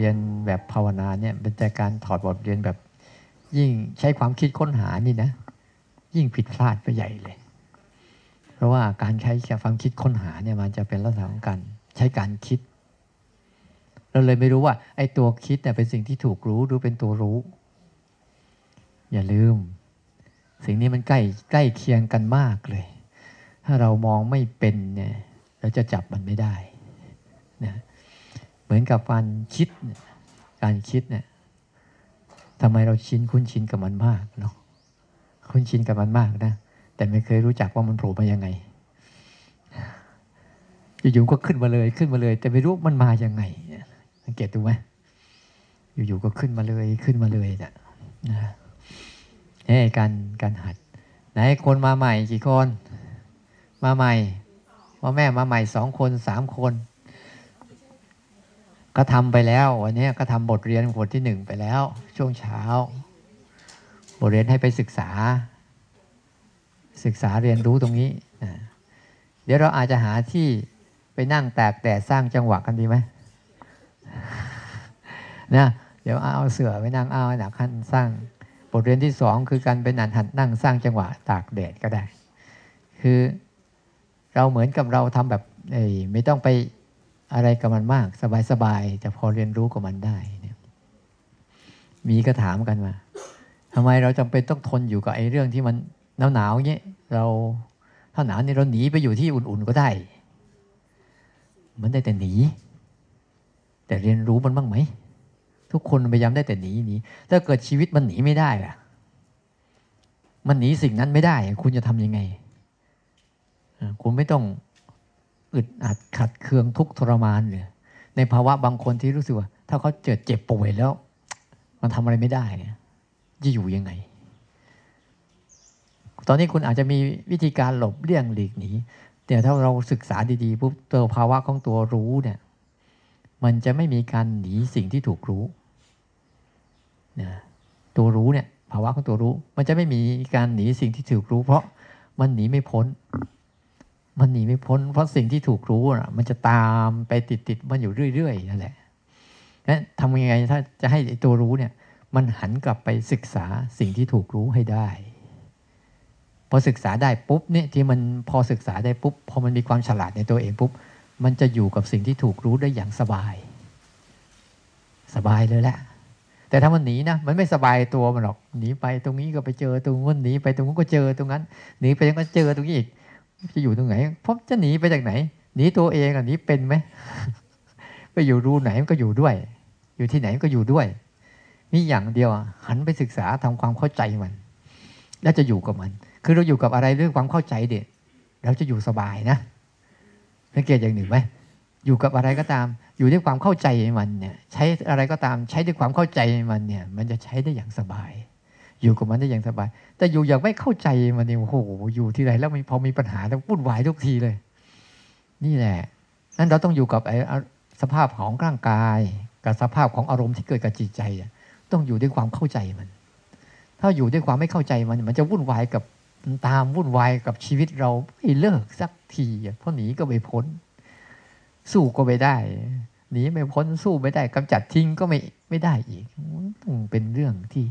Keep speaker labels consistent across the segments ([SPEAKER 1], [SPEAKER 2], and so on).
[SPEAKER 1] เรียนแบบภาวนาเนี่ยเป็นแต่การถอดบทเรียนแบบ ยิ่งใช้ความคิดค้นหานี่นะ ยิ่งผิดพลาดไปใหญ่เลย เพราะว่าการใช้ความคิดค้นหาเนี่ยมันจะเป็นลักษณะของการใช้การคิด เราเลยไม่รู้ว่า ไอ้ตัวคิดเนี่ยเป็นสิ่งที่ถูกรู้หรือเป็นตัวรู้ อย่าลืม สิ่งนี้มันใกล้ใกล้เคียงกันมากเลย ถ้าเรามองไม่เป็นเนี่ยเราจะจับมันไม่ได้นะ เหมือนกับการคิด การคิดเนี่ยทำไมเราชินคุ้นชินกับมันมากเนาะคุ้นชินกับมันมากนะ แต่ไม่เคยรู้จักว่ามันโผล่มายังไงอยู่ๆก็ขึ้นมาเลยขึ้นมาเลย แต่ไม่รู้มันมายังไงสังเกตดูไหมอยู่ๆก็ขึ้นมาเลยขึ้นมาเลยนะนะนี่การการหัด ไหนคนมาใหม่กี่คน มาใหม่พ่อแม่มาใหม่สองคนสามคน ก็ทำไปแล้ว วันนี้ก็ทำบทเรียนบทที่หนึ่งไปแล้ว ช่วงเช้า บทเรียนให้ไปศึกษา ศึกษาเรียนรู้ตรงนี้เดี๋ยวเราอาจจะหาที่ไปนั่งแตกแต่สร้างจังหวะกันดีไหมนะเดี๋ยวเอาเสือไปนั่งเอาหนักขั้นสร้าง บทเรียนที่สองคือการเป็นนันหัดนั่งสร้างจังหวะตากแดดก็ได้ คือเราเหมือนกับเราทำแบบไม่ต้องไป อะไรกับมันมาก สบายๆจะพอเรียนรู้กับมันได้เนี่ยมีก็ถามกันมาทำไมเราจำเป็นต้องทนอยู่กับไอ้เรื่องที่มันหนาวๆเงี้ยเราถ้าหนาวนี่เราหนีไปอยู่ที่อุ่นๆก็ได้ มันได้แต่หนี แต่เรียนรู้มันบ้างไหม ทุกคนพยายามได้แต่หนีหนีถ้าเกิดชีวิตมันหนีไม่ได้ล่ะ มันหนีสิ่งนั้นไม่ได้ คุณจะทำยังไง คุณไม่ต้อง อึดอัดขัดเคืองทุกทรมานเลยในภาวะบางคนที่รู้สึกว่า ถ้าเขาเจอเจ็บป่วยแล้ว มันทำอะไรไม่ได้จะอยู่ยังไง ตอนนี้คุณอาจจะมีวิธีการหลบเลี่ยงหลีกหนีแต่ถ้าเราศึกษาดีๆปุ๊บตัวภาวะของตัวรู้เนี่ย มันจะไม่มีการหนีสิ่งที่ถูกรู้นะตัวรู้เนี่ย ภาวะของตัวรู้ มันจะไม่มีการหนีสิ่งที่ถูกรู้ เพราะมันหนีไม่พ้น มันหนีไม่พ้น เพราะสิ่งที่ถูกรู้อะ มันจะตามไปติดติดมันอยู่เรื่อยๆนั่นแหละนั้นทำยังไงถ้าจะให้ตัวรู้เนี่ย มันหันกลับไปศึกษาสิ่งที่ถูกรู้ให้ได้ พอศึกษาได้ปุ๊บเนี่ยที่มันพอศึกษาได้ปุ๊บพอมันมีความฉลาดในตัวเองปุ๊บมันจะอยู่กับสิ่งที่ถูกรู้ได้อย่างสบาย สบายเลยแหละแต่ถ้ามันหนีนะมันไม่สบายตัวมันหรอกหนีไปตรงนี้ก็ไปเจอตรงนู้นหนีไปตรงนู้นก็เจอตรงนั้นหนีไปยังก็เจอตรงนี้อีก จะอยู่ตรงไหนพราะจะหนีไปจากไหนหนีตัวเองอะหนีเป็นไหมไปอยู่รูไหนมันก็อยู่ด้วย อยู่ที่ไหนก็อยู่ด้วยนี่อย่างเดียวหันไปศึกษาทำความเข้าใจมัน แล้วจะอยู่กับมัน คือเราอยู่กับอะไรเรื่องความเข้าใจเด็ดเราจะอยู่สบายนะสังเกตอย่างหนึ่งไหมอยู่กับอะไรก็ตาม อยู่ด้วยความเข้าใจมันเนี่ย ใช้อะไรก็ตาม ใช้ด้วยความเข้าใจมันเนี่ย มันจะใช้ได้อย่างสบาย อยู่กับมันได้อย่างสบาย แต่อยู่อย่างไม่เข้าใจมันนี่โอ้โหอยู่ที่ไรแล้วพอมีปัญหาแล้ววุ่นวายทุกทีเลย นี่แหละนั้นเราต้องอยู่กับไอ้สภาพของร่างกาย กับสภาพของอารมณ์ที่เกิดกับจิตใจต้องอยู่ด้วยความเข้าใจมัน ถ้าอยู่ด้วยความไม่เข้าใจมัน มันจะวุ่นวายกับตามวุ่นวายกับชีวิตเราไม่เลิกสักทีเพราะหนีก็ไม่พ้น สู้ก็ไม่ได้หนีไม่พ้นสู้ไม่ได้กำจัดทิ้งก็ไม่ไม่ได้อีกต้องเป็นเรื่องที่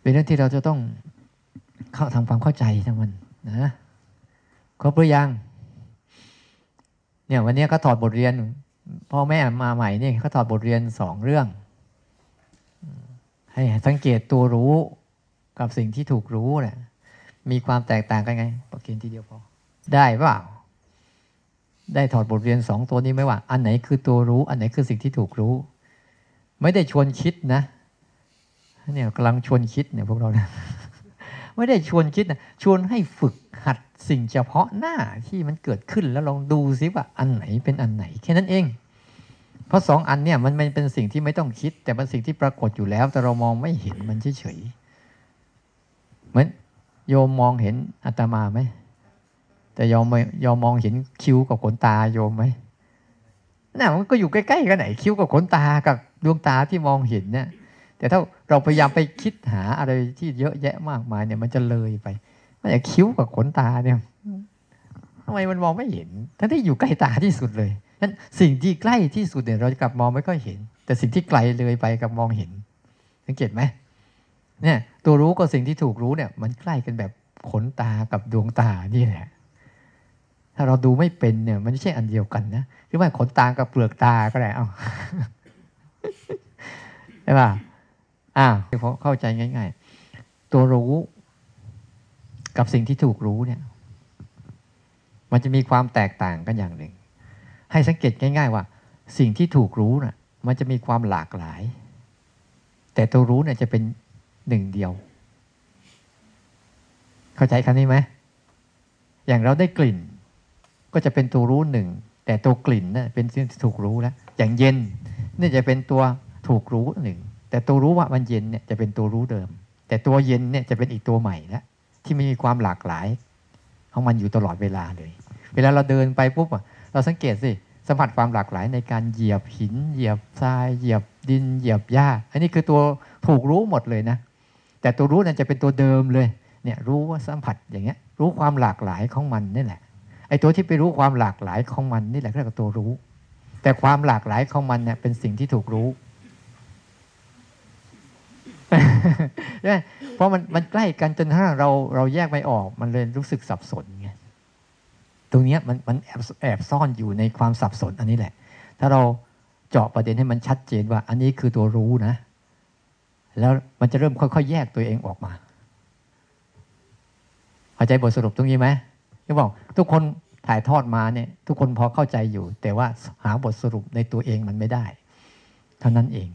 [SPEAKER 1] เป็นเรื่องที่เราจะต้องเข้าทำความเข้าใจทั้งมันนะครบหรือยังเนี่ยวันนี้เขาถอดบทเรียนพ่อแม่มาใหม่นี่เขาถอดบทเรียนสองเรื่อง ให้สังเกตตัวรู้กับสิ่งที่ถูกรู้เนี่ยมีความแตกต่างกันไงประเกณฑ์ทีเดียวพอ ได้เปล่าได้ถอดบทเรียนสองตัวนี้ไหมว่า อันไหนคือตัวรู้ อันไหนคือสิ่งที่ถูกรู้ ไม่ได้ชวนคิดนะ เนี่ยกำลังชวนคิดเนี่ยพวกเราเนี่ยไม่ได้ชวนคิดนะชวนให้ฝึกหัดสิ่งเฉพาะหน้าที่มันเกิดขึ้นแล้วลองดูซิว่าอันไหนเป็นอันไหนแค่นั้นเอง เพราะสองอันเนี่ยมันเป็นสิ่งที่ไม่ต้องคิด แต่เป็นสิ่งที่ปรากฏอยู่แล้ว แต่เรามองไม่เห็นมันเฉยๆเหมือนโยมมองเห็นอาตมาไหมแต่ยอมไม่ยอมมองเห็นคิ้วกับขนตาโยมไหมน่ะมันก็อยู่ใกล้ๆกันไหนคิ้วกับขนตากับดวงตาที่มองเห็นเนี่ย แต่ถ้าเราพยายามไปคิดหาอะไรที่เยอะแยะมากมายเนี่ยมันจะเลยไปมันจะคิ้วกับขนตาเนี่ยทำไมมันมองไม่เห็น ทั้งที่อยู่ใกล้ตาที่สุดเลยนั้นสิ่งที่ใกล้ที่สุดเนี่ยเราจะกลับมองไม่ค่อยเห็น แต่สิ่งที่ไกลเลยไปกับมองเห็น สังเกตไหมเนี่ยตัวรู้กับสิ่งที่ถูกรู้เนี่ย มันใกล้กันแบบขนตากับดวงตานี่แหละถ้าเราดูไม่เป็นเนี่ย มันไม่ใช่อันเดียวกันนะหรือว่าขนตากับเปลือกตาก็ได้เอาใช่ป่ะ อ้าเพราะเข้าใจง่ายๆ ตัวรู้กับสิ่งที่ถูกรู้เนี่ย มันจะมีความแตกต่างกันอย่างหนึ่ง ให้สังเกตง่าย ๆ ว่า สิ่งที่ถูกรู้น่ะ มันจะมีความหลากหลาย แต่ตัวรู้เนี่ยจะเป็นหนึ่งเดียว เข้าใจคำนี้ไหมอย่างเราได้กลิ่น ก็จะเป็นตัวรู้หนึ่งแต่ตัวกลิ่นน่ะเป็นสิ่งที่ถูกรู้แล้วอย่างเย็นนี่จะเป็นตัวถูกรู้หนึ่ง แต่ตัวรู้ว่ามันเย็นเนี่ยจะเป็นตัวรู้เดิม แต่ตัวเย็นเนี่ยจะเป็นอีกตัวใหม่ล้วที่มีความหลากหลาย ของมันอยู่ตลอดเวลาเลย เวลาเราเดินไปปุ๊บเราสังเกตสิสัมผัสความหลากหลายในการเหยียบหิน เหยียบทราย เหยียบดิน เหยียบหญ้า อันนี้คือตัวถูกรู้หมดเลยนะ แต่ตัวรู้นั้นจะเป็นตัวเดิมเลย เนี่ยรู้ว่าสัมผัสอย่างเงี้ย รู้ความหลากหลายของมันนี่แหละ ไอ้ตัวที่ไปรู้ความหลากหลายของมันนี่แหละเรียกว่าตัวรู้ แต่ความหลากหลายของมันเนี่ยเป็นสิ่งที่ถูกรู้ เพราะมันมันใกล้กันจนถ้าเราเราแยกไม่ออก มันเลยรู้สึกสับสนไงตรงนี้มันมันแอบแอบซ่อนอยู่ในความสับสนอันนี้แหละ ถ้าเราเจาะประเด็นให้มันชัดเจนว่า อันนี้คือตัวรู้นะ แล้วมันจะเริ่มค่อยๆแยกตัวเองออกมาเข้าใจบทสรุปตรงนี้ไหมที่บอกทุกคนถ่ายทอดมาเนี่ย ทุกคนพอเข้าใจอยู่ แต่ว่าหาบทสรุปในตัวเองมันไม่ได้ เท่านั้นเอง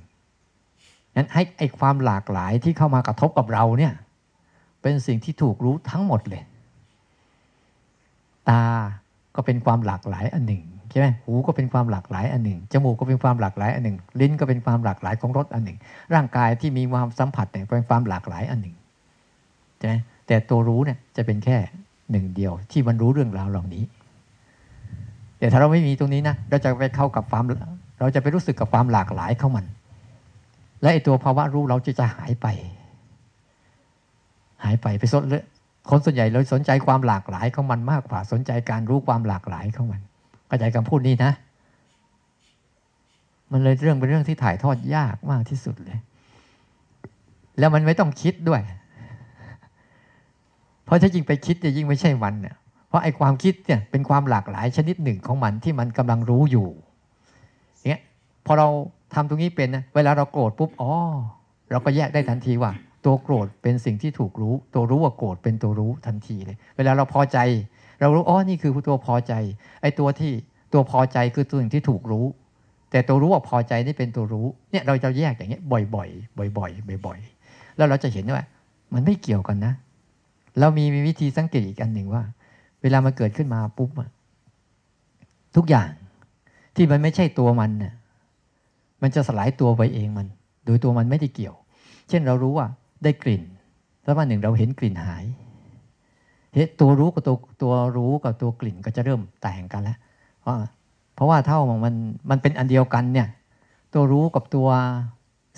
[SPEAKER 1] นั้นให้ไอความหลากหลายที่เข้ามากระทบกับเราเนี่ยเป็นสิ่งที่ถูกรู้ทั้งหมดเลย ตาก็เป็นความหลากหลายอันหนึ่งใช่ไหมหูก็เป็นความหลากหลายอันหนึ่ง จมูกก็เป็นความหลากหลายอันหนึ่ง ลิ้นก็เป็นความหลากหลายของรสอันหนึ่ง ร่างกายที่มีความสัมผัสเนี่ยเป็นความหลากหลายอันหนึ่งใช่ไหมแต่ตัวรู้เนี่ยจะเป็นแค่หนึ่งเดียวที่มันรู้เรื่องราวเหล่านี้ แต่ถ้าเราไม่มีตรงนี้นะเราจะไปเข้ากับความเราจะไปรู้สึกกับความหลากหลายเข้ามัน และไอตัวภาวะรู้เราจะจะหายไป หายไปไปสนเลยคนส่วนใหญ่เลยสนใจความหลากหลายของมันมากกว่าสนใจการรู้ความหลากหลายของมันเข้าใจคำพูดนี้นะ มันเลยเรื่องเป็นเรื่องที่ถ่ายทอดยากมากที่สุดเลย แล้วมันไม่ต้องคิดด้วย เพราะถ้ายิ่งไปคิดจะยิ่งไม่ใช่มันเนี่ยเพราะไอ้ความคิดเนี่ยเป็นความหลากหลายชนิดหนึ่งของมันที่มันกำลังรู้อยู่เงี้ยพอเรา ทำตรงนี้เป็นนะเวลาเราโกรธปุ๊บอ๋อเราก็แยกได้ทันทีว่า ตัวโกรธเป็นสิ่งที่ถูกรู้ ตัวรู้ว่าโกรธเป็นตัวรู้ทันทีเลย เวลาเราพอใจ เรารู้อ๋อนี่คือตัวพอใจไอ้ตัวที่ตัวพอใจคือตัวสิ่งที่ถูกรู้ แต่ตัวรู้ว่าพอใจนี่เป็นตัวรู้เนี่ยเราจะแยกอย่างเงี้ยบ่อยๆบ่อยๆบ่อยๆ แล้วเราจะเห็นว่า มันไม่เกี่ยวกันนะ เรามีมีวิธีสังเกตอีกอันหนึ่งว่า เวลามันเกิดขึ้นมาปุ๊บทุกอย่างที่มันไม่ใช่ตัวมันเนี่ย มันจะสลายตัวไปเองมัน โดยตัวมันไม่ได้เกี่ยว เช่นเรารู้ว่าได้กลิ่นแล้ววันหนึ่งเราเห็นกลิ่นหายเฮ้ตัวรู้กับตัวตัวรู้กับตัวกลิ่นก็จะเริ่มแต่งกันแล้ว เพราะเพราะว่าเท่ามันมันเป็นอันเดียวกันเนี่ย ตัวรู้กับตัว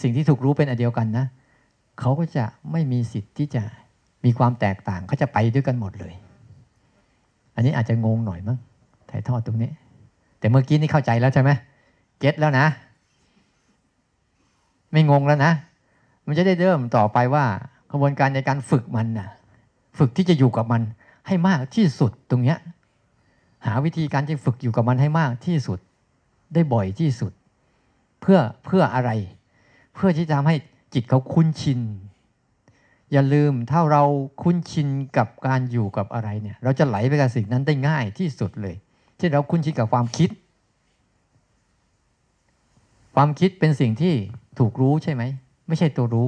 [SPEAKER 1] สิ่งที่ถูกรู้เป็นอันเดียวกันนะเขาก็จะไม่มีสิทธิ์ที่จะมีความแตกต่างเขาจะไปด้วยกันหมดเลย อันนี้อาจจะงงหน่อยมั้งถ่ายทอดตรงนี้ แต่เมื่อกี้นี่เข้าใจแล้วใช่ไหมเก็ตแล้วนะ ไม่งงแล้วนะ มันจะได้เริ่มต่อไปว่ากระบวนการในการฝึกมันนะ่ะฝึกที่จะอยู่กับมันให้มากที่สุดตรงเนี้ยหาวิธีการจะฝึกอยู่กับมันให้มากที่สุด ได้บ่อยที่สุด เพื่อเพื่ออะไร เพื่อที่จะทำให้จิตเขาคุ้นชิน อย่าลืมถ้าเราคุ้นชินกับการอยู่กับอะไรเนี่ย เราจะไหลไปกับสิ่งนั้นได้ง่ายที่สุดเลยเช่เราคุ้นชินกับความคิด ความคิดเป็นสิ่งที่ถูกรู้ใช่ไหม ไม่ใช่ตัวรู้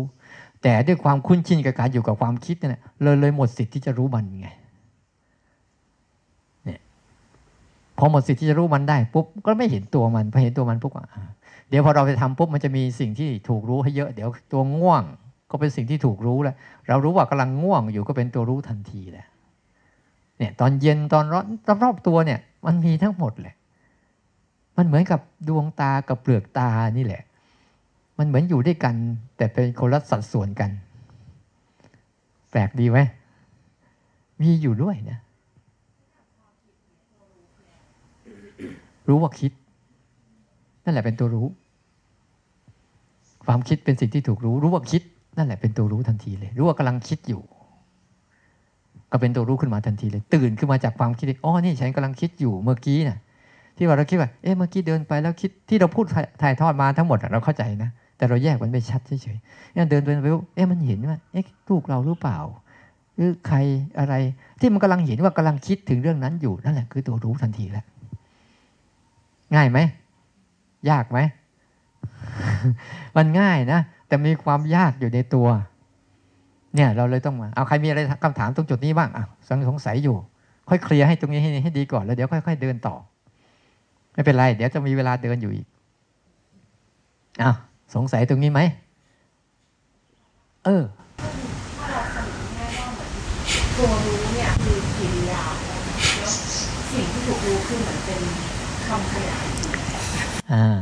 [SPEAKER 1] แต่ด้วยความคุ้นชินกับการอยู่กับความคิดเนี่ยเลยเลยหมดสิทธิ์ที่จะรู้มันไงเนี่ยพอหมดสิทธิ์ที่จะรู้มันได้ปุ๊บก็ไม่เห็นตัวมันพอเห็นตัวมันปุ๊บเดี๋ยวพอเราไปทำปุ๊บมันจะมีสิ่งที่ถูกรู้ให้เยอะ เดี๋ยวตัวง่วงก็เป็นสิ่งที่ถูกรู้แล้ว เรารู้ว่ากำลังง่วงอยู่ก็เป็นตัวรู้ทันทีแหละเนี่ยตอนเย็นตอนร้อนรอบตัวเนี่ย มันมีทั้งหมดแหละ มันเหมือนกับดวงตากับเปลือกตานี่แหละ มันเหมือนอยู่ด้วยกัน แต่เป็นคนละสัดส่วนกัน แปลกดีไหมมีอยู่ด้วยนะรู้ว่าคิด นั่นแหละเป็นตัวรู้ ความคิดเป็นสิ่งที่ถูกรู้ รู้ว่าคิด นั่นแหละเป็นตัวรู้ทันทีเลย รู้ว่ากำลังคิดอยู่ ก็เป็นตัวรู้ขึ้นมาทันทีเลย ตื่นขึ้นมาจากความคิดอ๋อนี่ฉันกำลังคิดอยู่เมื่อกี้น่ะ ที่ว่าเราคิดว่าเอ๊ะเมื่อกี้เดินไปแล้วคิดที่เราพูดถ่ายทอดมาทั้งหมดเราเข้าใจนะแต่เราแยกมันไม่ชัดเฉยๆเนี่ยเดินเดินไปเอ๊ะมันเห็นว่าเอ๊ะลูกเราหรือเปล่าหรือใครอะไร ที่มันกำลังเห็นว่ากำลังคิดถึงเรื่องนั้นอยู่นั่นแหละคือตัวรู้ทันทีแล้วง่ายไหมยากไหมมันง่ายนะแต่มีความยากอยู่ในตัว เนี่ยเราเลยต้องมาเอาใครมีอะไรคำถามตรงจุดนี้บ้างอะสงสัยอยู่ ค่อยเคลียร์ให้ตรงนี้ให้ดีก่อนแล้วเดี๋ยวค่อย ๆ เดินต่อ ไม่เป็นไร เดี๋ยวจะมีเวลาเดินอยู่อีกอ้าวสงสัยตรงนี้ไหม เออ
[SPEAKER 2] ตัวรู้เนี่ยคือกิริยาแล้วสิ่งที่ถูกรู้คือเหมือนเป็นคำขยาย
[SPEAKER 1] อ่า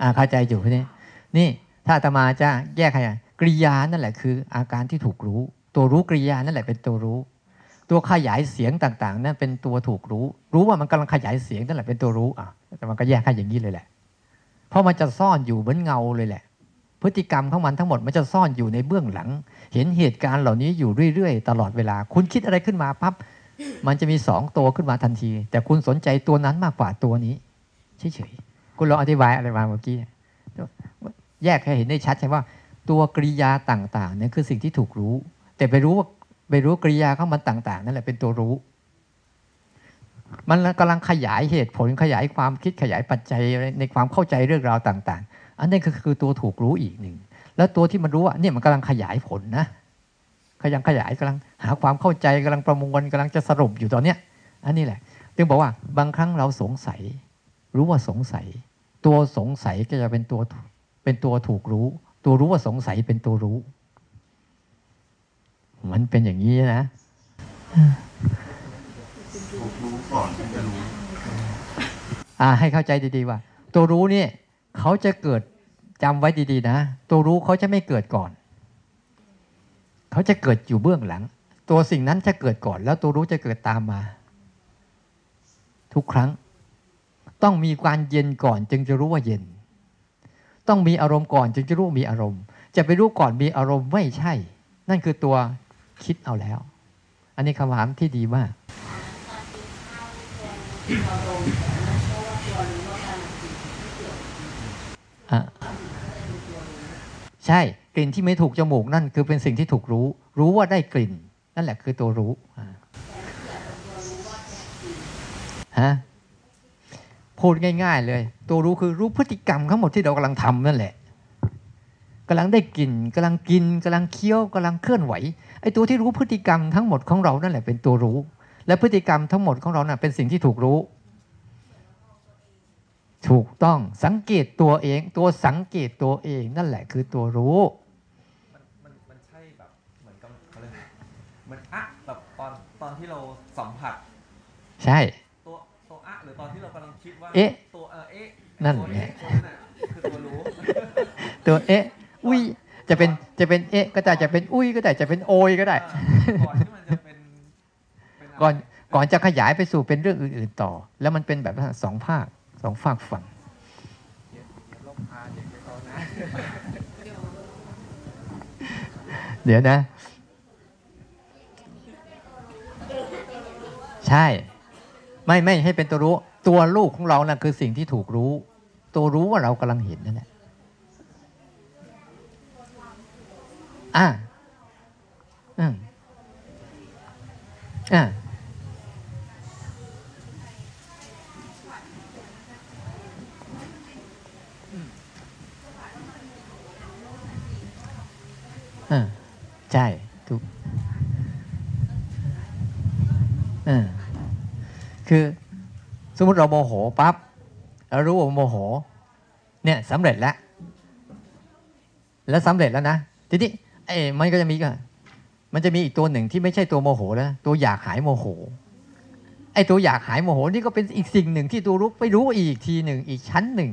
[SPEAKER 1] อ่าเข้าใจอยู่พี่นี่นี่ถ้าอาตมาจะแยกให้กริยานั่นแหละคือ อาการที่ถูกรู้ ตัวรู้กริยานั่นแหละเป็นตัวรู้ ตัวขยายเสียงต่างๆ นั่นเป็นตัวถูกรู้ รู้ว่ามันกำลังขยายเสียงนั่นแหละเป็นตัวรู้อะแต่มันก็แยกให้อย่างนี้เลยแหละ เพราะมันจะซ่อนอยู่เหมือนเงาเลยแหละ พฤติกรรมของมันทั้งหมดมันจะซ่อนอยู่ในเบื้องหลัง เห็นเหตุการณ์เหล่านี้อยู่เรื่อยๆ ตลอดเวลา คุณคิดอะไรขึ้นมาปั๊บมันจะมีสองตัวขึ้นมาทันที แต่คุณสนใจตัวนั้นมากกว่าตัวนี้เฉยๆคุณลองอธิบายอะไรมาเมื่อกี้แยกให้เห็นได้ชัดใช่ว่า ตัวกริยาต่างๆเนี่ยคือสิ่งที่ถูกรู้ แต่ไปรู้ว่า ไปรู้กริยาของมันต่าง ๆ นั่นแหละเป็นตัวรู้ มันกำลังขยายเหตุผลขยายความคิดขยายปัจจัยในความเข้าใจเรื่องราวต่าง ๆ อันนี้ก็คือตัวถูกรู้อีกหนึ่ง แล้วตัวที่มันรู้ว่าเนี่ยมันกำลังขยายผลนะขยังขยายกำลังหาความเข้าใจกำลังประมวลกำลังจะสรุปอยู่ตอนเนี้ย อันนี้แหละจึงบอกว่าบางครั้งเราสงสัย รู้ว่าสงสัย ตัวสงสัยก็จะเป็นตัวเป็นตัวถูกรู้ ตัวรู้ว่าสงสัยเป็นตัวรู้ มันเป็นอย่างนี้นะ
[SPEAKER 3] ถูกรู้ก่อนที่จะรู้
[SPEAKER 1] อ่าให้เข้าใจดีๆว่า ตัวรู้เนี่ยเขาจะเกิดจำไว้ดีๆนะ ตัวรู้เขาจะไม่เกิดก่อน เขาจะเกิดอยู่เบื้องหลัง ตัวสิ่งนั้นจะเกิดก่อน แล้วตัวรู้จะเกิดตามมา ทุกครั้ง ต้องมีการเย็นก่อน จึงจะรู้ว่าเย็น ต้องมีอารมณ์ก่อน จึงจะรู้มีอารมณ์ จะไปรู้ก่อนมีอารมณ์ไม่ใช่ นั่นคือตัว คิดเอาแล้ว อันนี้คำถามที่ดีมากอะใช่กลิ่นที่ไม่ถูกจมูกนั่นคือเป็นสิ่งที่ถูกรู้ รู้ว่าได้กลิ่น นั่นแหละคือตัวรู้ฮะพูดง่าย ๆ เลย ตัวรู้คือรู้พฤติกรรมทั้งหมดที่เรากำลังทำนั่นแหละ กำลังได้กลิ่นกำลังกินกำลังเคี้ยวกำลังเคลื่อนไหวไอ้ตัวที่รู้พฤติกรรมทั้งหมดของเรานั่นแหละเป็นตัวรู้ และพฤติกรรมทั้งหมดของเราน่ะเป็นสิ่งที่ถูกรู้ ถูกต้องสังเกตตัวเอง ตัวสังเกตตัวเองนั่นแหละคือตัวรู้
[SPEAKER 4] มันมันมันใช่แบบเหมือนกับเขาเรียกเหมือนอะแบบตอนตอนที่เราสัมผัส
[SPEAKER 1] ใช่
[SPEAKER 4] ตัวตัวอะหรือตอนที่เรากำลังคิดว่า
[SPEAKER 1] เอ๊ะ
[SPEAKER 4] ตัวเออเอ๊ะ
[SPEAKER 1] นั่น
[SPEAKER 4] ตัว
[SPEAKER 1] แหละ
[SPEAKER 4] เอ๊ะตัวนั้นน่ะคือตัวรู้
[SPEAKER 1] ตัวเอ๊ะ อุ้ยจะเป็นจะเป็นเอ๊ะก็ได้จะเป็นอุ้ยก็ได้จะเป็นโอยก็ได้
[SPEAKER 4] ก่อนที่มันจะเป็นเป็นอะไร
[SPEAKER 1] ก่อนก่อนจะขยายไปสู่เป็นเรื่องอื่น ๆต่อ แล้วมันเป็นแบบสองภาคสองฝากฝั่ง
[SPEAKER 4] เดี๋ยวลบพาเด็กไปเขานะ
[SPEAKER 1] เดี๋ยวนะ ใช่ ไม่ไม่ให้เป็นตัวรู้ ตัวลูกของเรานะ่ะคือสิ่งที่ถูกรู้ ตัวรู้ว่าเรากำลังเห็นนั่นแหละ อ่าอืมอ่าอ่าใช่ถูกอ่าคือสมมติเราโมโหปั๊บเรารู้ว่าโมโห เนี่ยสำเร็จแล้ว แล้วสำเร็จแล้วนะทีนี้ ไอ้มันก็จะมีก็มันจะมีอีกตัวหนึ่งที่ไม่ใช่ตัวโมโหแล้วตัวอยากหายโมโหไอ้ตัวอยากหายโมโหนี่ก็เป็นอีกสิ่งหนึ่งที่ตัวรู้ไปรู้อีกทีหนึ่งอีกชั้นหนึ่ง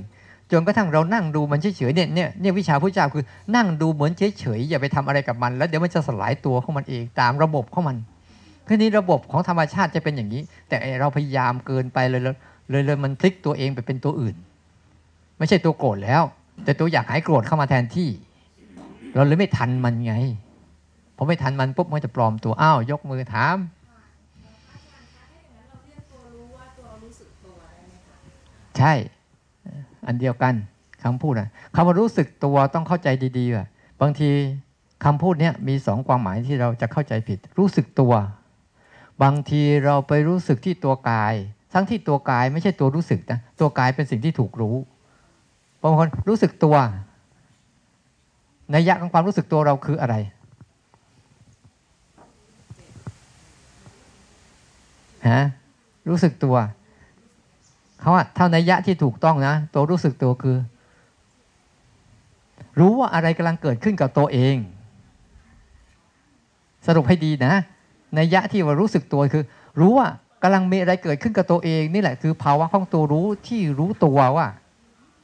[SPEAKER 1] จนกระทั่งเรานั่งดูมันเฉยๆเนี่ยเนี่ยเนี่ยวิชาพระเจ้าคือนั่งดูเหมือนเฉยๆอย่าไปทำอะไรกับมัน แล้วเดี๋ยวมันจะสลายตัวของมันเองตามระบบของมันคือนี้ระบบของธรรมชาติจะเป็นอย่างนี้ แต่เราพยายามเกินไปเลยเลยเลยเลยมันพลิกตัวเองไปเป็นตัวอื่น ไม่ใช่ตัวโกรธแล้ว แต่ตัวอยากหายโกรธเข้ามาแทนที่ เราเลยไม่ทันมันไงพอไม่ทันมันปุ๊บมันจะปลอมตัวอ้าวยกมือถามใช่ อันเดียวกันคำพูดนะคำว่ารู้สึกตัวต้องเข้าใจดีๆว่าบางทีคำพูดเนี้ยมีสองความหมายที่เราจะเข้าใจผิด รู้สึกตัว บางทีเราไปรู้สึกที่ตัวกาย ทั้งที่ตัวกายไม่ใช่ตัวรู้สึกนะตัวกายเป็นสิ่งที่ถูกรู้บางคนรู้สึกตัว นัยะของความรู้สึกตัวเราคืออะไร ฮะ รู้สึกตัว เขาว่าเท่านัยยะที่ถูกต้องนะ ตัวรู้สึกตัวคือ รู้ว่าอะไรกำลังเกิดขึ้นกับตัวเอง สรุปให้ดีนะนัยยะที่ว่ารู้สึกตัวคือ รู้ว่ากำลังมีอะไรเกิดขึ้นกับตัวเองนี่แหละคือภาวะของตัวรู้ที่รู้ตัวว่า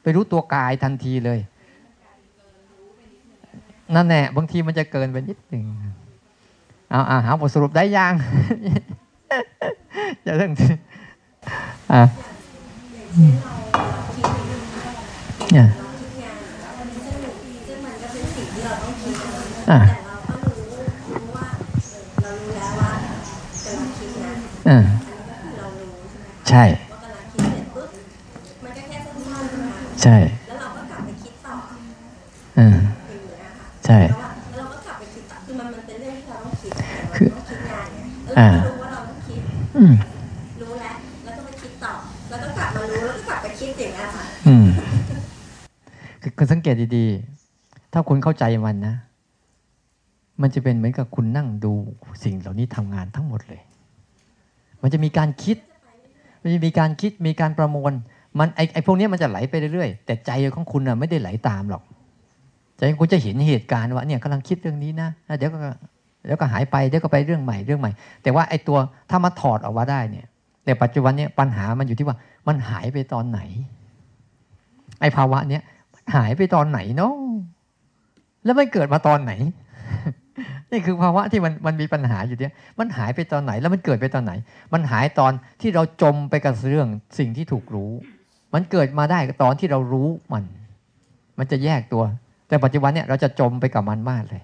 [SPEAKER 1] ไปรู้ตัวกายทันทีเลย นั่นแหละบางทีมันจะเกินไปนิดหนึ่งเอาอาหาบทสรุปได้ยังอย่าเรื่องอะเนี่ยอะอะใช่ ใช่อ่าใช่
[SPEAKER 5] เราก็กลับไปคิดต่อ คือมันมันเป็นเรื่องที่เราต้องคิด
[SPEAKER 1] คือ
[SPEAKER 5] เราคิดงานเนี่ย
[SPEAKER 1] อ่า
[SPEAKER 5] เออรู้ว่าเราต้องคิด
[SPEAKER 1] อืม
[SPEAKER 5] รู้แล้วแล้วก็ไปคิดต่อแล้วก็กลับมารู้แล้วก็กลับไปคิดอย่างเงี้ยค่ะ
[SPEAKER 1] อืมคือคุณสังเกตดีๆถ้าคุณเข้าใจมันนะ มันจะเป็นเหมือนกับคุณนั่งดูสิ่งเหล่านี้ทำงานทั้งหมดเลย มันจะมีการคิด มันจะมีการคิดมีการประมวล มันไอไอพวกเนี้ยมันจะไหลไปเรื่อยๆแต่ใจของคุณน่ะไม่ได้ไหลตามหรอก ใจของคุณจะเห็นเหตุการณ์ว่าเนี่ยกำลังคิดเรื่องนี้นะเดี๋ยวก็เดี๋ยวก็หายไปเดี๋ยวก็ไปเรื่องใหม่เรื่องใหม่ แต่ว่าไอ้ตัวถ้ามาถอดออกมาได้เนี่ยแต่ปัจจุบันเนี่ยปัญหามันอยู่ที่ว่ามันหายไปตอนไหน ไอ้ภาวะเนี้ยมันหายไปตอนไหนเนาะแล้วมันเกิดมาตอนไหน นี่คือภาวะที่มันมันมีปัญหาอยู่เนี่ยมันหายไปตอนไหนแล้วมันเกิดไปตอนไหน มันหายตอนที่เราจมไปกับเรื่องสิ่งที่ถูกรู้ มันเกิดมาได้ตอนที่เรารู้มัน มันจะแยกตัว แต่ปัจจุบันเนี่ยเราจะจมไปกับมันมากเลย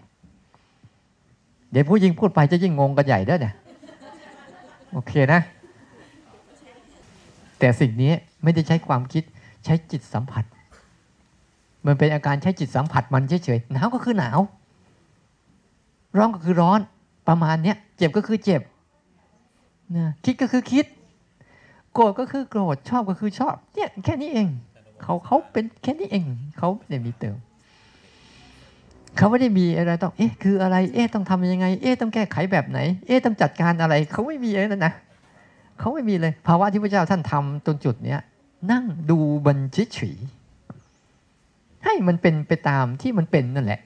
[SPEAKER 1] เดี๋ยวผู้ยิงพูดไปจะยิ่งงงกันใหญ่ด้อเนี่ยโอเคนะ แต่สิ่งนี้ไม่ได้ใช้ความคิดใช้จิตสัมผัส มันเป็นอาการใช้จิตสัมผัสมันเฉยๆหนาวก็คือหนาว ร้อนก็คือร้อนประมาณเนี้ยเจ็บก็คือเจ็บนะคิดก็คือคิด โกรธก็คือโกรธชอบก็คือชอบเนี่ยแค่นี้เอง เขาเขาเป็นแค่นี้เอง เขาไม่ได้มีเติม เขาไม่ได้มีอะไรต้อง เอ๊ะ คืออะไร เอ๊ะ ต้องทำยังไง เอ๊ะ ต้องแก้ไขแบบไหน เอ๊ะ ต้องจัดการอะไร เขาไม่มีอะไรนั่นนะเขาไม่มีเลย ภาวะที่พระเจ้าท่านทำตรงจุดเนี้ย นั่งดูบันเฉยๆให้มันเป็นไปตามที่มันเป็นนั่นแหละ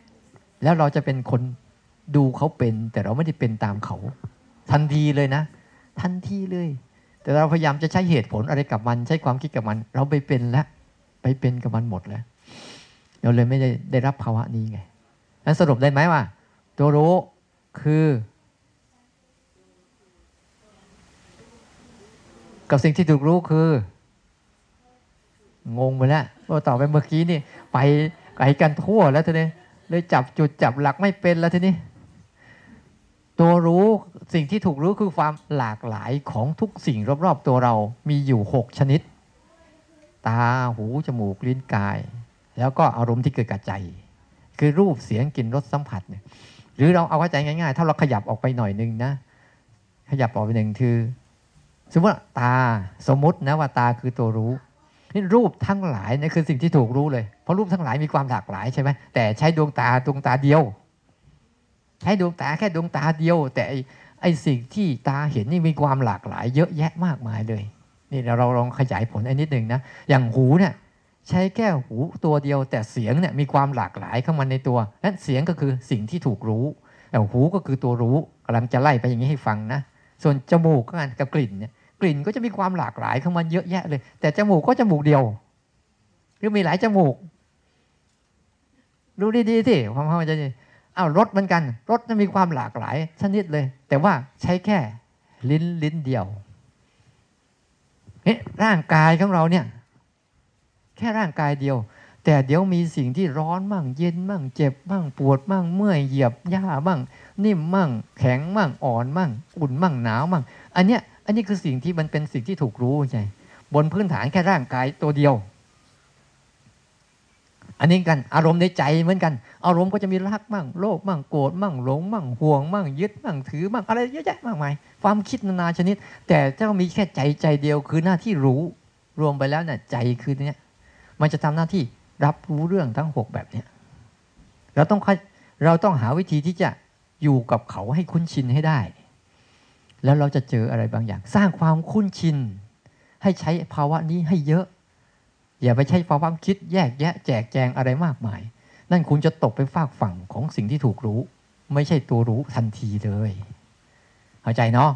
[SPEAKER 1] แล้วเราจะเป็นคนดูเขาเป็น แต่เราไม่ได้เป็นตามเขา ทันทีเลยนะ ทันทีเลย แต่เราพยายามจะใช้เหตุผลอะไรกับมัน ใช้ความคิดกับมัน เราไปเป็นแล้ว ไปเป็นกับมันหมดแล้ว เราเลยไม่ได้ได้รับภาวะนี้ไง นั้นสรุปได้ไหมว่า ตัวรู้คือ กับสิ่งที่ถูกรู้คือ งงไปแล้วว่าต่อไปเมื่อกี้นี่ ไปไกลกันทั่วแล้วทีนี้เลยจับจุดจับหลักไม่เป็นแล้วทีนี้ ตัวรู้สิ่งที่ถูกรู้คือความหลากหลายของทุกสิ่งรอบๆ ตัวเรามีอยู่หกชนิด ตาหูจมูกลิ้นกาย แล้วก็อารมณ์ที่เกิดกับใจ คือรูปเสียงกลิ่นรสสัมผัสเนี่ยหรือเราเอาเข้าใจง่ายๆ ถ้าเราขยับออกไปหน่อยนึงนะขยับออกไปหนึ่งคือ สมมติตาสมมตินะว่าตาคือตัวรู้นี่รูปทั้งหลายนี่คือสิ่งที่ถูกรู้เลย เพราะรูปทั้งหลายมีความหลากหลายใช่ไหมแต่ใช้ดวงตาดวงตาเดียว ใช้ดวงตาแค่ดวงตาเดียว แต่ไอสิ่งที่ตาเห็นนี่มีความหลากหลาย เยอะแยะมากมายเลย นี่เราลองขยายผลอันนิดหนึ่งนะอย่างหูเนี่ย ใช้แค่หูตัวเดียว แต่เสียงเนี่ยมีความหลากหลายเข้ามาในตัวนั้นเสียงก็คือสิ่งที่ถูกรู้แต่หูก็คือตัวรู้กำลังจะไล่ไปอย่างนี้ให้ฟังนะ ส่วนจมูกก็กับกลิ่นเนี่ยกลิ่นก็จะมีความหลากหลายเข้ามาเยอะแยะเลย แต่จมูกก็จมูกเดียว หรือมีหลายจมูกรู้ดีๆสิความเข้าใจอ้าวรสเหมือนกันรสจะมีความหลากหลายชนิดเลย แต่ว่าใช้แค่ลิ้นลิ้นเดียวเอ๊ะร่างกายของเราเนี่ย แค่ร่างกายเดียว แต่เดี๋ยวมีสิ่งที่ร้อนมั่งเย็นมั่งเจ็บมั่งปวดมั่งเมื่อยเหยียบหญ้ามั่งนิ่มมั่ง แข็งมั่งอ่อนมั่งอุ่นมั่งหนาวมั่ง อันเนี้ยอันนี้คือสิ่งที่มันเป็นสิ่งที่ถูกรู้ใช่บนพื้นฐานแค่ร่างกายตัวเดียว อันนี้กันอารมณ์ในใจเหมือนกัน อารมณ์ก็จะมีรักมั่งโลภมั่งโกรธมั่งหลงมั่งห่วงมั่งยึดมั่งถือมั่งอะไรเยอะแยะมากมายความคิดนานาชนิด แต่เจ้ามีแค่ใจใจเดียวคือหน้าที่รู้ รวมไปแล้วเนี่ยใจคือเนี้ย มันจะทำหน้าที่รับรู้เรื่องทั้งหกแบบเนี้ยเราต้องค่อยเราต้องหาวิธีที่จะอยู่กับเขาให้คุ้นชินให้ได้ แล้วเราจะเจออะไรบางอย่าง สร้างความคุ้นชิน ให้ใช้ภาวะนี้ให้เยอะ อย่าไปใช้ภาวะคิดแยกแยะ แจกแจงอะไรมากมาย นั่นคุณจะตกไปฝากฝั่งของสิ่งที่ถูกรู้ ไม่ใช่ตัวรู้ทันทีเลย เข้าใจเนาะ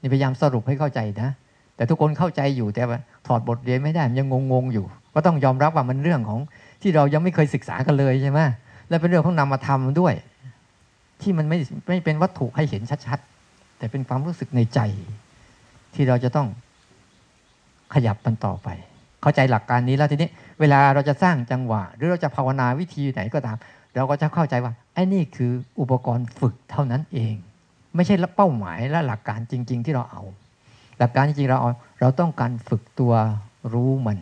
[SPEAKER 1] นี่พยายามสรุปให้เข้าใจนะ แต่ทุกคนเข้าใจอยู่แต่ถอดบทเรียนไม่ได้มันยังงงๆอยู่ ก็ต้องยอมรับว่ามันเรื่องของที่เรายังไม่เคยศึกษากันเลยใช่ไหมและเป็นเรื่องของนามธรรมด้วย ที่มันไม่ไม่เป็นวัตถุให้เห็นชัดๆ แต่เป็นความรู้สึกในใจ ที่เราจะต้องขยับมันต่อไป เข้าใจหลักการนี้แล้วทีนี้ เวลาเราจะสร้างจังหวะ หรือเราจะภาวนาวิธีไหนก็ตาม เราก็จะเข้าใจว่าไอ้นี่คืออุปกรณ์ฝึกเท่านั้นเอง ไม่ใช่เป้าหมายและหลักการจริง ๆ ที่เราเอา หลักการจริงๆเราเอาเราต้องการฝึกตัวรู้มัน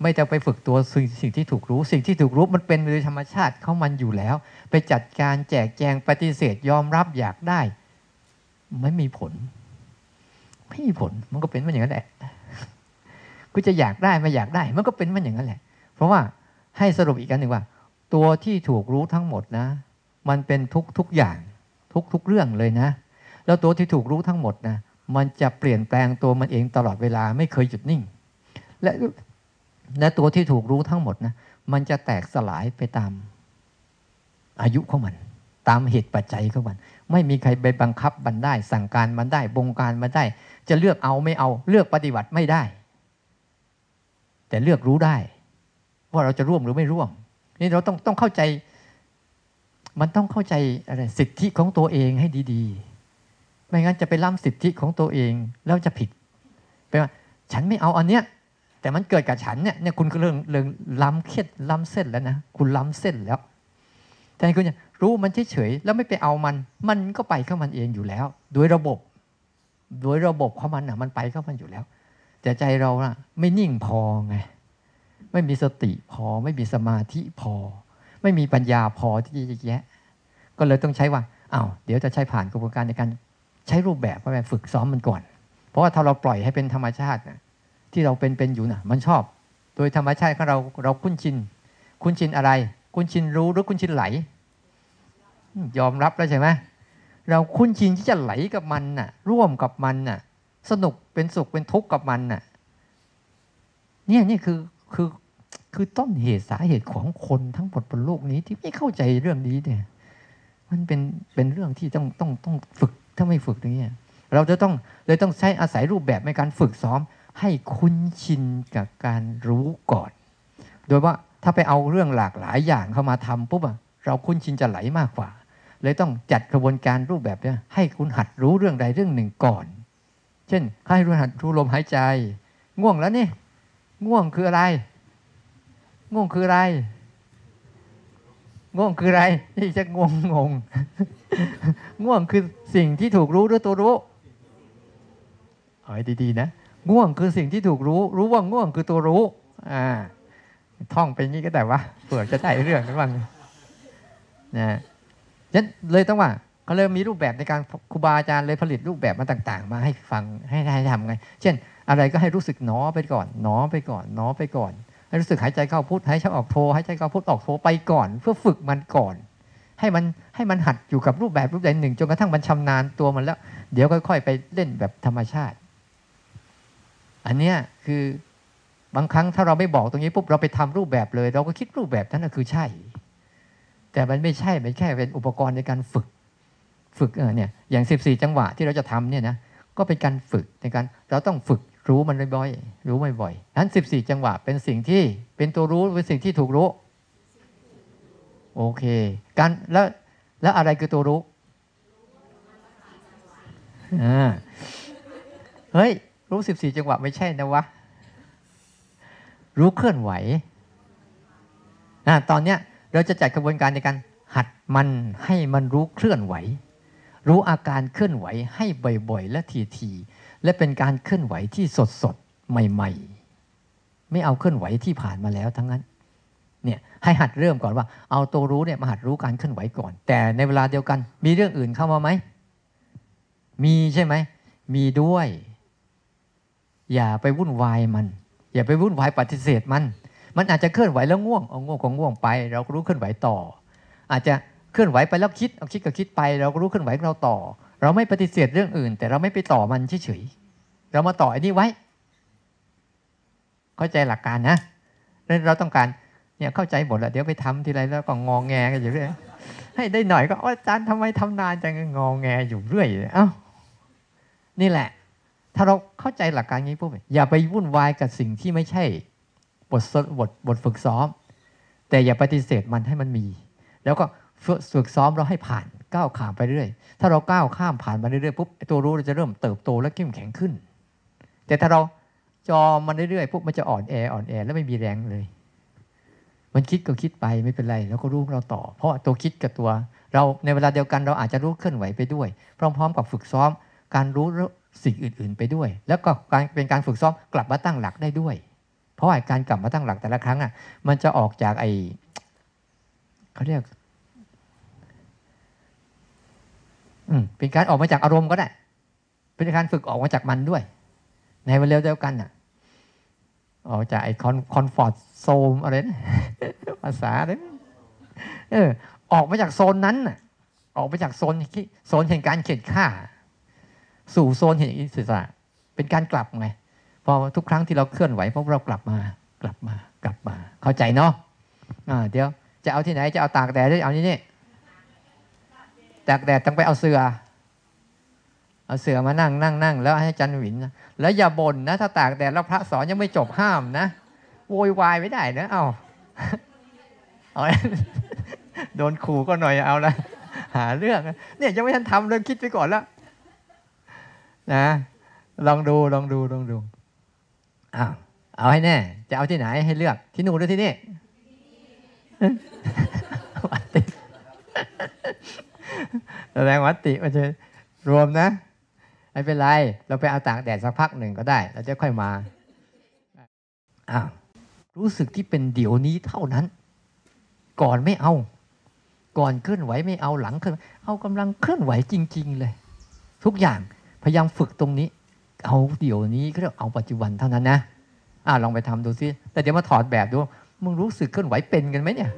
[SPEAKER 1] ไม่จะไปฝึกตัวสิ่งสิ่งที่ถูกรู้ สิ่งที่ถูกรู้มันเป็นโดยธรรมชาติเขามันอยู่แล้ว ไปจัดการแจกแจงปฏิเสธยอมรับอยากได้ ไม่มีผล ไม่มีผลมันก็เป็นมันอย่างนั้นแหละกูจะอยากได้ไม่อยากได้ มันก็เป็นมันอย่างนั้นแหละ เพราะว่าให้สรุปอีกอันหนึ่งว่า ตัวที่ถูกรู้ทั้งหมดนะ มันเป็นทุกทุกอย่าง ทุกทุกเรื่องเลยนะ แล้วตัวที่ถูกรู้ทั้งหมดนะมันจะเปลี่ยนแปลงตัวมันเองตลอดเวลาไม่เคยหยุดนิ่ง และ และตัวที่ถูกรู้ทั้งหมดนะมันจะแตกสลายไปตามอายุของมัน ตามเหตุปัจจัยของมัน ไม่มีใครไปบังคับมันได้ สั่งการมันได้ บงการมันได้ จะเลือกเอาไม่เอา เลือกปฏิบัติไม่ได้ แต่เลือกรู้ได้ ว่าเราจะร่วมหรือไม่ร่วม นี่เราต้องต้องเข้าใจ มันต้องเข้าใจอะไรสิทธิของตัวเองให้ดีๆ ไม่งั้นจะไปล้ำสิทธิของตัวเองแล้วจะผิดแปลว่าฉันไม่เอาอันเนี้ย แต่มันเกิดกับฉันเนี่ยเนี่ยคุณก็เรื่องเรื่องล้ำเครียดล้ำเส้นแล้วนะคุณล้ำเส้นแล้วแต่คุณจะรู้มันเฉยๆแล้วไม่ไปเอามัน มันก็ไปเข้ามันเองอยู่แล้ว โดยระบบ โดยระบบของมันอะ มันไปเข้ามันอยู่แล้ว แต่ใจเราน่ะ ไม่นิ่งพอไงไม่มีสติพอ ไม่มีสมาธิพอ ไม่มีปัญญาพอที่จะแยะ ก็เลยต้องใช้ว่าอ้าวเดี๋ยวจะใช้ผ่านกระบวนการในการใช้รูปแบบไปฝึกซ้อมมันก่อน เพราะว่าถ้าเราปล่อยให้เป็นธรรมชาตินะ ที่เราเป็นเป็นอยู่นะมันชอบ โดยธรรมชาติของเราเราคุ้นชิน คุ้นชินอะไร คุ้นชินรู้หรือคุ้นชินไหล ยอมรับแล้วใช่ไหมเราคุ้นชินที่จะไหลกับมันน่ะ ร่วมกับมันน่ะ สนุกเป็นสุขเป็นทุกข์กับมันน่ะ เนี่ยนี่คือคือคือต้นเหตุสาเหตุของคนทั้งหมดบนโลกนี้ที่ไม่เข้าใจเรื่องนี้เนี่ย มันเป็นเป็นเรื่องที่ต้องต้องต้องฝึกถ้าไม่ฝึกอย่างนี้เราจะต้องเลยต้องใช้อาศัยรูปแบบในการฝึกซ้อม ให้คุ้นชินกับการรู้ก่อน โดยว่าถ้าไปเอาเรื่องหลากหลายอย่างเข้ามาทำปุ๊บอะเราคุ้นชินจะไหลมากกว่า เลยต้องจัดกระบวนการรูปแบบเนี่ยให้คุณหัดรู้เรื่องใดเรื่องหนึ่งก่อน เช่นให้รู้หัดรู้ลมหายใจ ง่วงแล้วนี่ ง่วงคืออะไร ง่วงคืออะไร ง่วงคืออะไร นี่จะงงงง ง่วงคือสิ่งที่ถูกรู้ด้วยตัวรู้เอาให้ดีๆนะ ง่วงคือสิ่งที่ถูกรู้ รู้ว่าง่วงคือตัวรู้ อ่า ท่องไปงี้ก็แต่ว่าเผื่อจะได้เรื่องนั้นบ้างนะฉะนั้นเลยต้องว่าเขาเลยมีรูปแบบในการครูบาอาจารย์เลยผลิตรูปแบบมาต่าง ๆ มาให้ฟังให้ให้ทำไง เช่น อะไรก็ให้รู้สึกหนอไปก่อนหนอไปก่อนหนอไปก่อน ให้รู้สึกหายใจเข้าพุทหายใจออกโทหายใจเข้าพุทออกโทไปก่อน เพื่อฝึกมันก่อน ให้มันให้มันหัดอยู่กับรูปแบบรูปแบบหนึ่งจนกระทั่งมันชำนาญตัวมันแล้ว เดี๋ยวค่อย ๆ ไปเล่นแบบธรรมชาติ อันเนี้ยคือบางครั้งถ้าเราไม่บอกตรงนี้ปุ๊บเราไปทำรูปแบบเลย เราก็คิดรูปแบบนั้นนะคือใช่ แต่มันไม่ใช่มันแค่เป็นอุปกรณ์ในการฝึก ฝึกเออเนี่ยอย่าง 14 จังหวะที่เราจะทำเนี่ยนะก็เป็นการฝึกในการเราต้องฝึกรู้มันบ่อยๆรู้บ่อยๆนั้น 14 จังหวะเป็นสิ่งที่เป็นตัวรู้เป็นสิ่งที่ถูกรู้โอเคการแล้วแล้วอะไรคือตัวรู้อ่าเฮ้ย รู้14จังหวะไม่ใช่นะวะ รู้เคลื่อนไหวนะตอนเนี้ยเราจะจัดกระบวนการในการหัดมันให้มันรู้เคลื่อนไหว รู้อาการเคลื่อนไหวให้บ่อยๆ และทีๆและเป็นการเคลื่อนไหวที่สดๆ ใหม่ ๆ ไม่เอาเคลื่อนไหวที่ผ่านมาแล้วทั้งนั้นเนี่ยให้หัดเริ่มก่อนว่า เอาตัวรู้เนี่ยมาหัดรู้การเคลื่อนไหวก่อน แต่ในเวลาเดียวกัน มีเรื่องอื่นเข้ามาไหมมีใช่ไหมมีด้วย อย่าไปวุ่นวายมัน อย่าไปวุ่นวายปฏิเสธมัน มันอาจจะเคลื่อนไหวแล้วง่วงเอาง่วงก็ง่วงไป เราก็รู้เคลื่อนไหวต่อ อาจจะเคลื่อนไหวไปแล้วคิดเอาคิดก็คิดไป เราก็รู้เคลื่อนไหวของเราต่อ เราไม่ปฏิเสธเรื่องอื่น แต่เราไม่ไปต่อมันเฉยๆเรามาต่ออันนี้ไว้ เข้าใจหลักการนะเราต้องการเนี่ยเข้าใจหมดแล้วเดี๋ยวไปทำทีไรแล้วก็งองแงกันอยู่เรื่อยให้ได้หน่อยก็อาจารย์ทำไมทำนานจังงองแงอยู่เรื่อยเอ้านี่แหละ ถ้าเราเข้าใจหลักการนี้ปุ๊บอย่าไปวุ่นวายกับสิ่งที่ไม่ใช่บทสบทบทฝึกซ้อม แต่อย่าปฏิเสธมันให้มันมี แล้วก็ฝึกซ้อมเราให้ผ่านก้าวข้ามไปเรื่อยถ้าเราก้าวข้ามผ่านมาเรื่อยๆปุ๊บตัวรู้เราจะเริ่มเติบโตและเข้มแข็งขึ้น แต่ถ้าเราจอมันเรื่อยๆปุ๊บมันจะอ่อนแออ่อนแอแล้วไม่มีแรงเลย มันคิดก็คิดไปไม่เป็นไร แล้วก็รู้เราต่อ เพราะตัวคิดกับตัว เราในเวลาเดียวกันเราอาจจะรู้เคลื่อนไหวไปด้วย พร้อม ๆ กับฝึกซ้อม การรู้ สิ่งอื่น ๆ ไปด้วย แล้วก็การเป็นการฝึกซ้อมกลับมาตั้งหลักได้ด้วย เพราะว่าการกลับมาตั้งหลักแต่ละครั้งอะ มันจะออกจากไอเขาเรียก อืมเป็นการออกมาจากอารมณ์ก็ได้ เป็นการฝึกออกมาจากมันด้วย ในเวลาเดียวกันน่ะ ออกจากไอ้คอน comfort zone อะไรนะภาษาเลยเออ ออกมาจากโซนนั้นน่ะ ออกมาจากโซนที่โซนแห่งการเข่นฆ่า สู่โซนแห่งอิสระ เป็นการกลับไงพอทุกครั้งที่เราเคลื่อนไหวเพราะเรากลับมากลับมากลับมา เข้าใจเนาะอ่าเดี๋ยวจะเอาที่ไหนจะเอาตากแดดหรือเอานี่นี่ตากแดดต้องไปเอาเสือเอาเสือมานั่งนั่งนั่งแล้วให้จันหวินนะแล้วอย่าบ่นนะ ถ้าตากแดดแล้วพระสอนยังไม่จบห้ามนะโวยวายไม่ได้นะเอาเอาโดนขู่ก็หน่อยเอาละหาเรื่องเนี่ยยังไม่ทันทำเลยคิดไปก่อนแล้ว นะ ลองดูลองดูลองดูอ้าวเอาให้แน่ จะเอาที่ไหนให้เลือกที่หนูนหรือที่นี่วัตติแสดงวัตติมันจะรวมนะไม่เป็นไร เราไปเอาตากแดดสักพักหนึ่งก็ได้ เราจะค่อยมาอ้าวรู้สึกที่เป็นเดี๋ยวนี้เท่านั้น ก่อนไม่เอา ก่อนเคลื่อนไหวไม่เอาหลังเคลื่อนเอากำลังเคลื่อนไหวจริง ๆ เลย ทุกอย่าง พยายามฝึกตรงนี้ เอาเดี๋ยวนี้ก็เรียกเอาปัจจุบันเท่านั้นนะอ่าลองไปทำดูซิแต่เดี๋ยวมาถอดแบบดูมึงรู้สึกเคลื่อนไหวเป็นกันไหมเนี่ย